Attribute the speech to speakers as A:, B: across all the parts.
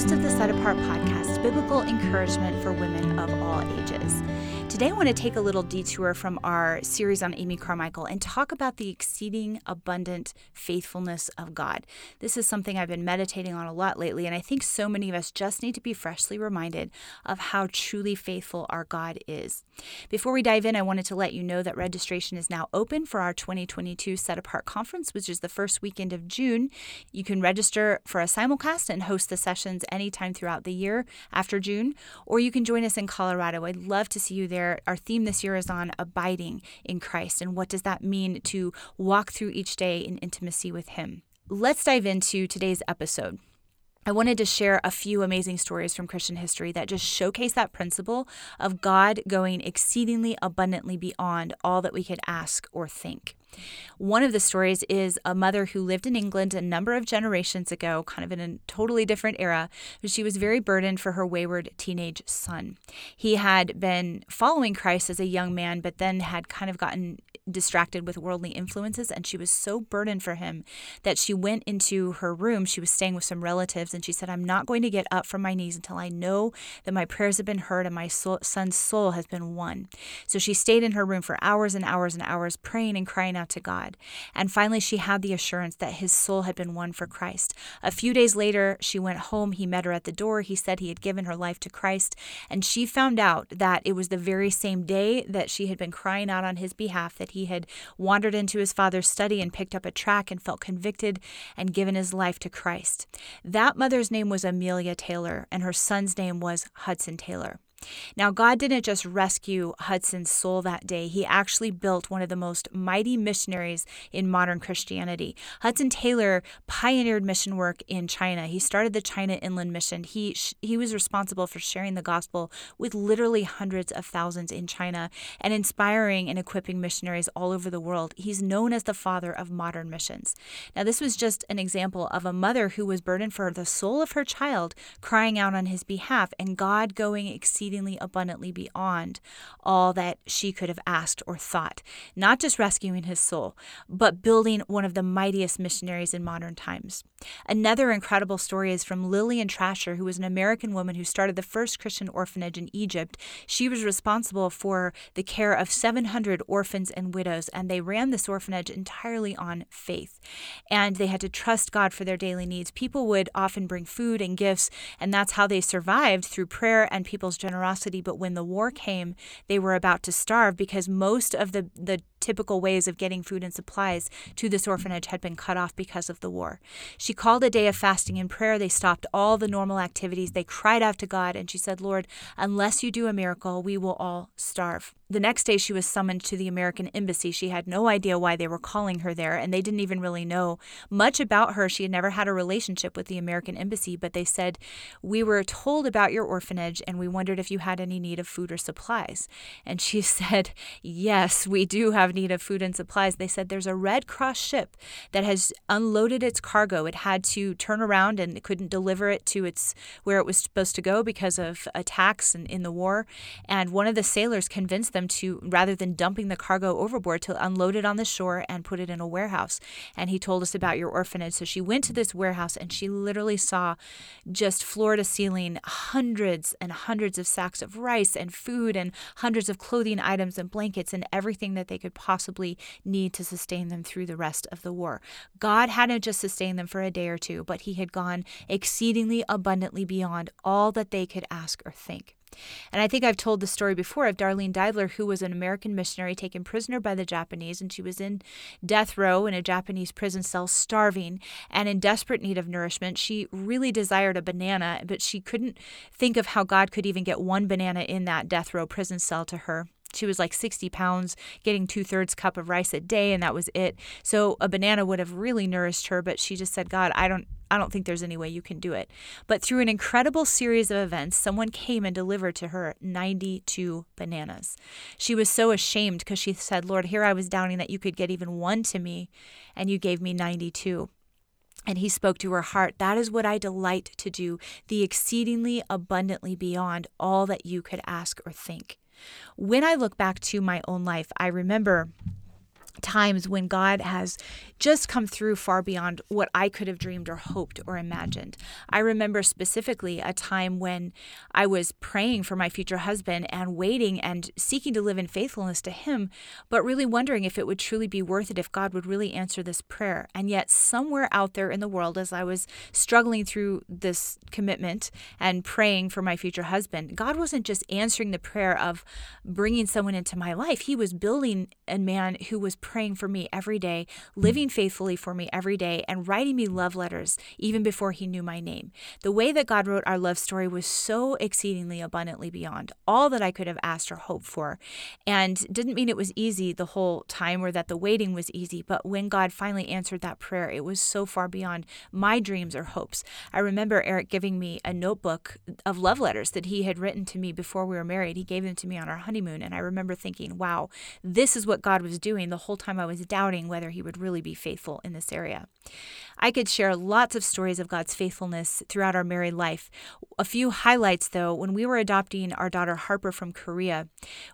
A: host of the Set Apart podcast, biblical encouragement for women of all ages. Today, I want to take a little detour from our series on Amy Carmichael and talk about the exceeding abundant faithfulness of God. This is something I've been meditating on a lot lately, and I think so many of us just need to be freshly reminded of how truly faithful our God is. Before we dive in, I wanted to let you know that registration is now open for our 2022 Set Apart Conference, which is the first weekend of June. You can register for a simulcast and host the sessions anytime throughout the year after June, or you can join us in Colorado. I'd love to see you there our theme this year is on abiding in Christ and what does that mean to walk through each day in intimacy with Him. Let's dive into today's episode. I wanted to share a few amazing stories from Christian history that just showcase that principle of God going exceedingly abundantly beyond all that we could ask or think. One of the stories is a mother who lived in England a number of generations ago, kind of in a totally different era. She was very burdened for her wayward teenage son. He had been following Christ as a young man, but then had kind of gotten distracted with worldly influences, and she was so burdened for him that she went into her room. She was staying with some relatives, and she said, I'm not going to get up from my knees until I know that my prayers have been heard and my soul, son's soul has been won. So she stayed in her room for hours and hours and hours, praying and crying out to God. And finally, she had the assurance that his soul had been won for Christ. A few days later, she went home. He met her at the door. He said he had given her life to Christ. And she found out that it was the very same day that she had been crying out on his behalf that he had wandered into his father's study and picked up a track and felt convicted and given his life to Christ. That mother's name was Amelia Taylor, and her son's name was Hudson Taylor. Now, God didn't just rescue Hudson's soul that day, he actually built one of the most mighty missionaries in modern Christianity. Hudson Taylor pioneered mission work in China. He started the China Inland Mission. He, he was responsible for sharing the gospel with literally hundreds of thousands in China and inspiring and equipping missionaries all over the world. He's known as the father of modern missions. Now, this was just an example of a mother who was burdened for the soul of her child, crying out on his behalf, and God going exceedingly exceedingly abundantly beyond all that she could have asked or thought. Not just rescuing his soul, but building one of the mightiest missionaries in modern times. Another incredible story is from Lillian Trasher, who was an American woman who started the first Christian orphanage in Egypt. She was responsible for the care of 700 orphans and widows, and they ran this orphanage entirely on faith. And they had to trust God for their daily needs. People would often bring food and gifts, and that's how they survived through prayer and people's generosity generosity, but when the war came, they were about to starve because most of the, the typical ways of getting food and supplies to this orphanage had been cut off because of the war. She called a day of fasting and prayer. They stopped all the normal activities. They cried out to God, and she said, Lord, unless you do a miracle, we will all starve. The next day, she was summoned to the American embassy. She had no idea why they were calling her there, and they didn't even really know much about her. She had never had a relationship with the American embassy, but they said, We were told about your orphanage, and we wondered if you had any need of food or supplies. And she said, Yes, we do have need of food and supplies. They said there's a Red Cross ship that has unloaded its cargo. It had to turn around and it couldn't deliver it to its where it was supposed to go because of attacks in, in the war. And one of the sailors convinced them them to, rather than dumping the cargo overboard, to unload it on the shore and put it in a warehouse. And he told us about your orphanage. So she went to this warehouse and she literally saw just floor to ceiling hundreds and hundreds of sacks of rice and food and hundreds of clothing items and blankets and everything that they could possibly need to sustain them through the rest of the war. God hadn't just sustained them for a day or two, but He had gone exceedingly abundantly beyond all that they could ask or think. And I think I've told the story before of Darlene Deibler, who was an American missionary taken prisoner by the Japanese, and she was in death row in a Japanese prison cell, starving and in desperate need of nourishment. She really desired a banana, but she couldn't think of how God could even get one banana in that death row prison cell to her. She was like 60 pounds, getting two thirds cup of rice a day, and that was it. So a banana would have really nourished her, but she just said, God, I don't, I don't think there's any way you can do it. But through an incredible series of events, someone came and delivered to her 92 bananas. She was so ashamed because she said, Lord, here I was doubting that you could get even one to me, and you gave me 92. And he spoke to her heart. That is what I delight to do, the exceedingly abundantly beyond all that you could ask or think. When I look back to my own life, I remember times when God has just come through far beyond what I could have dreamed or hoped or imagined. I remember specifically a time when I was praying for my future husband and waiting and seeking to live in faithfulness to him, but really wondering if it would truly be worth it, if God would really answer this prayer. And yet, somewhere out there in the world, as I was struggling through this commitment and praying for my future husband, God wasn't just answering the prayer of bringing someone into my life, He was building a man who was praying for me every day, hmm. living faithfully for me every day, and writing me love letters even before he knew my name. The way that God wrote our love story was so exceedingly abundantly beyond all that I could have asked or hoped for. And didn't mean it was easy the whole time or that the waiting was easy, but when God finally answered that prayer, it was so far beyond my dreams or hopes. I remember Eric giving me a notebook of love letters that he had written to me before we were married. He gave them to me on our honeymoon. And I remember thinking, wow, this is what God was doing the whole time I was doubting whether he would really be faithful in this area. I could share lots of stories of God's faithfulness throughout our married life. A few highlights, though, when we were adopting our daughter Harper from Korea,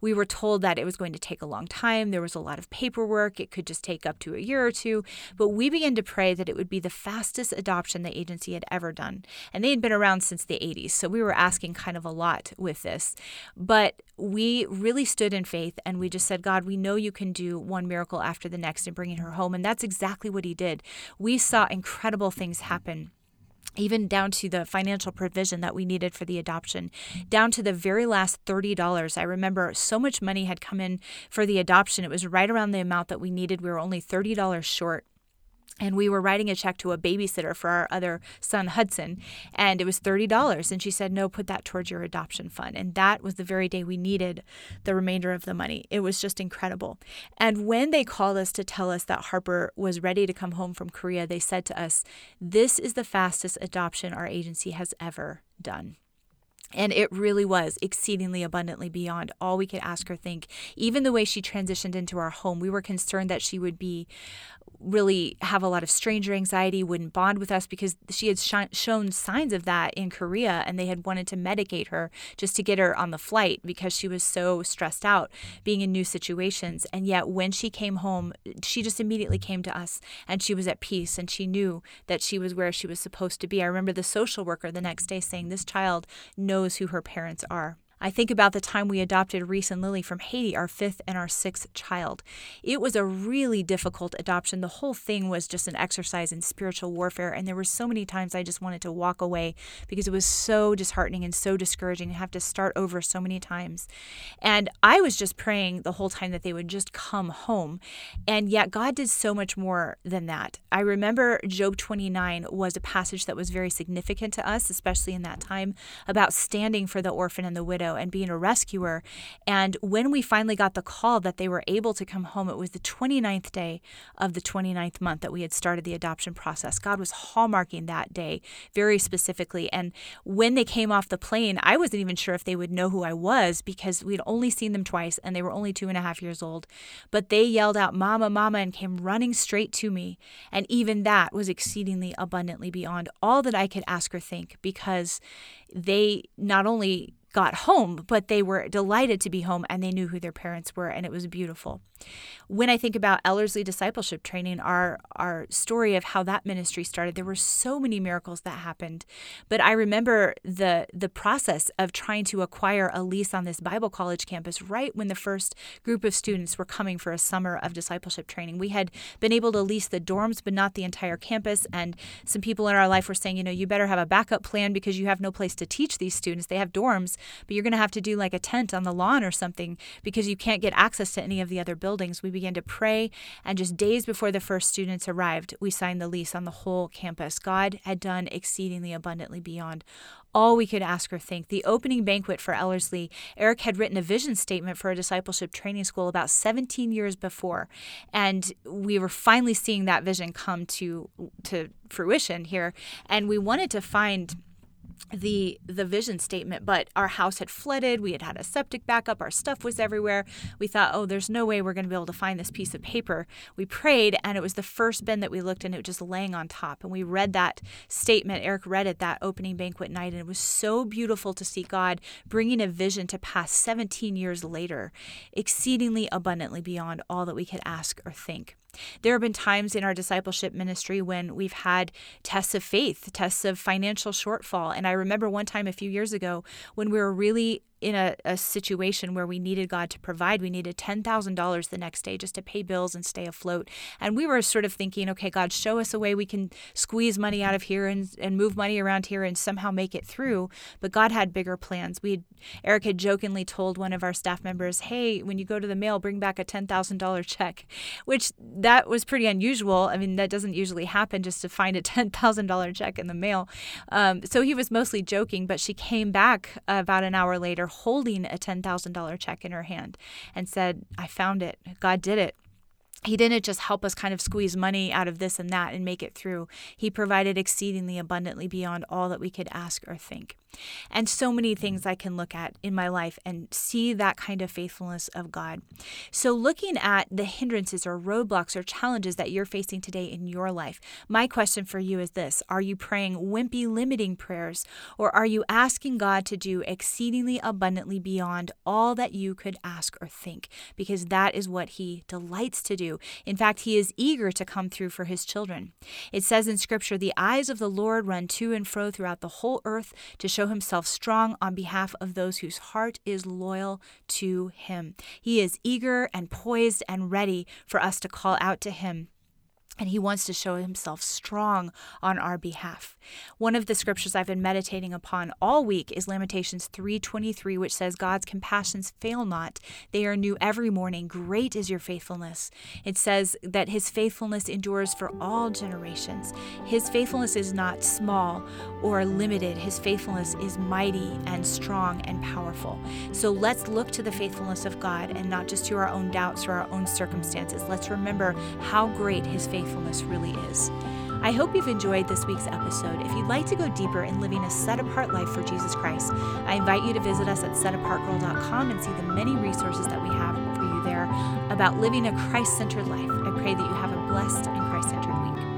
A: we were told that it was going to take a long time. There was a lot of paperwork. It could just take up to a year or two. But we began to pray that it would be the fastest adoption the agency had ever done. And they had been around since the 80s. So we were asking kind of a lot with this. But we really stood in faith and we just said, God, we know you can do one miracle after the next in bringing her home. And that's exactly what he did. We saw incredible things happen even down to the financial provision that we needed for the adoption, down to the very last $30. I remember so much money had come in for the adoption. It was right around the amount that we needed. We were only $30 short and we were writing a check to a babysitter for our other son hudson and it was $30 and she said no put that towards your adoption fund. And that was the very day we needed the remainder of the money. It was just incredible. And when they called us to tell us that harper was ready to come home from korea they said to us this is the fastest adoption our agency has ever done and it really was exceedingly abundantly beyond all we could ask or think. Even the way she transitioned into our home, we were concerned that she would be really have a lot of stranger anxiety, wouldn't bond with us because she had sh- shown signs of that in Korea and they had wanted to medicate her just to get her on the flight because she was so stressed out being in new situations. And yet, when she came home, she just immediately came to us and she was at peace and she knew that she was where she was supposed to be. I remember the social worker the next day saying, This child knows who her parents are. I think about the time we adopted Reese and Lily from Haiti, our fifth and our sixth child. It was a really difficult adoption. The whole thing was just an exercise in spiritual warfare. And there were so many times I just wanted to walk away because it was so disheartening and so discouraging to have to start over so many times. And I was just praying the whole time that they would just come home. And yet God did so much more than that. I remember Job 29 was a passage that was very significant to us, especially in that time, about standing for the orphan and the widow and being a rescuer. And when we finally got the call that they were able to come home, it was the 29th day of the 29th month that we had started the adoption process. God was hallmarking that day very specifically. And when they came off the plane, I wasn't even sure if they would know who I was because we'd only seen them twice and they were only two and a half years old. But they yelled out, Mama, Mama, and came running straight to me. And even that was exceedingly abundantly beyond all that I could ask or think because they not only got home, but they were delighted to be home and they knew who their parents were, and it was beautiful. When I think about Ellerslie discipleship training, our our story of how that ministry started, there were so many miracles that happened. But I remember the the process of trying to acquire a lease on this Bible college campus right when the first group of students were coming for a summer of discipleship training. We had been able to lease the dorms, but not the entire campus. And some people in our life were saying, you know, you better have a backup plan because you have no place to teach these students. They have dorms, but you're going to have to do like a tent on the lawn or something because you can't get access to any of the other buildings. We began to pray, and just days before the first students arrived, we signed the lease on the whole campus. God had done exceedingly abundantly beyond all we could ask or think. The opening banquet for Ellerslie, Eric had written a vision statement for a discipleship training school about 17 years before, and we were finally seeing that vision come to to fruition here. And we wanted to find the the vision statement but our house had flooded. We had had a septic backup. Our stuff was everywhere. We thought oh there's no way we're going to be able to find this piece of paper. We prayed and it was the first bin that we looked and it was just laying on top. And we read that statement. Eric read it that opening banquet night and it was so beautiful to see god bringing a vision to pass 17 years later exceedingly abundantly beyond all that we could ask or think there have been times in our discipleship ministry when we've had tests of faith, tests of financial shortfall. And I remember one time a few years ago when we were really in a, a situation where we needed God to provide. We needed $10,000 the next day just to pay bills and stay afloat. And we were sort of thinking, okay, God, show us a way we can squeeze money out of here and, and move money around here and somehow make it through. But God had bigger plans. We Eric had jokingly told one of our staff members, hey, when you go to the mail, bring back a $10,000 check, which that was pretty unusual. I mean, that doesn't usually happen just to find a $10,000 check in the mail. Um, so he was mostly joking, but she came back about an hour later holding a $10,000 check in her hand and said, I found it. God did it he didn't just help us kind of squeeze money out of this and that and make it through. He provided exceedingly abundantly beyond all that we could ask or think. And so many things I can look at in my life and see that kind of faithfulness of God. So, looking at the hindrances or roadblocks or challenges that you're facing today in your life, my question for you is this Are you praying wimpy, limiting prayers, or are you asking God to do exceedingly abundantly beyond all that you could ask or think? Because that is what He delights to do. In fact, he is eager to come through for his children. It says in Scripture, The eyes of the Lord run to and fro throughout the whole earth to show himself strong on behalf of those whose heart is loyal to him. He is eager and poised and ready for us to call out to him and he wants to show himself strong on our behalf. One of the scriptures I've been meditating upon all week is Lamentations 3:23 which says God's compassions fail not they are new every morning great is your faithfulness. It says that his faithfulness endures for all generations. His faithfulness is not small or limited. His faithfulness is mighty and strong and powerful. So let's look to the faithfulness of God and not just to our own doubts or our own circumstances. Let's remember how great his faithfulness faithfulness really is. I hope you've enjoyed this week's episode. If you'd like to go deeper in living a set apart life for Jesus Christ, I invite you to visit us at setapartgirl.com and see the many resources that we have for you there about living a Christ centered life. I pray that you have a blessed and Christ centered week.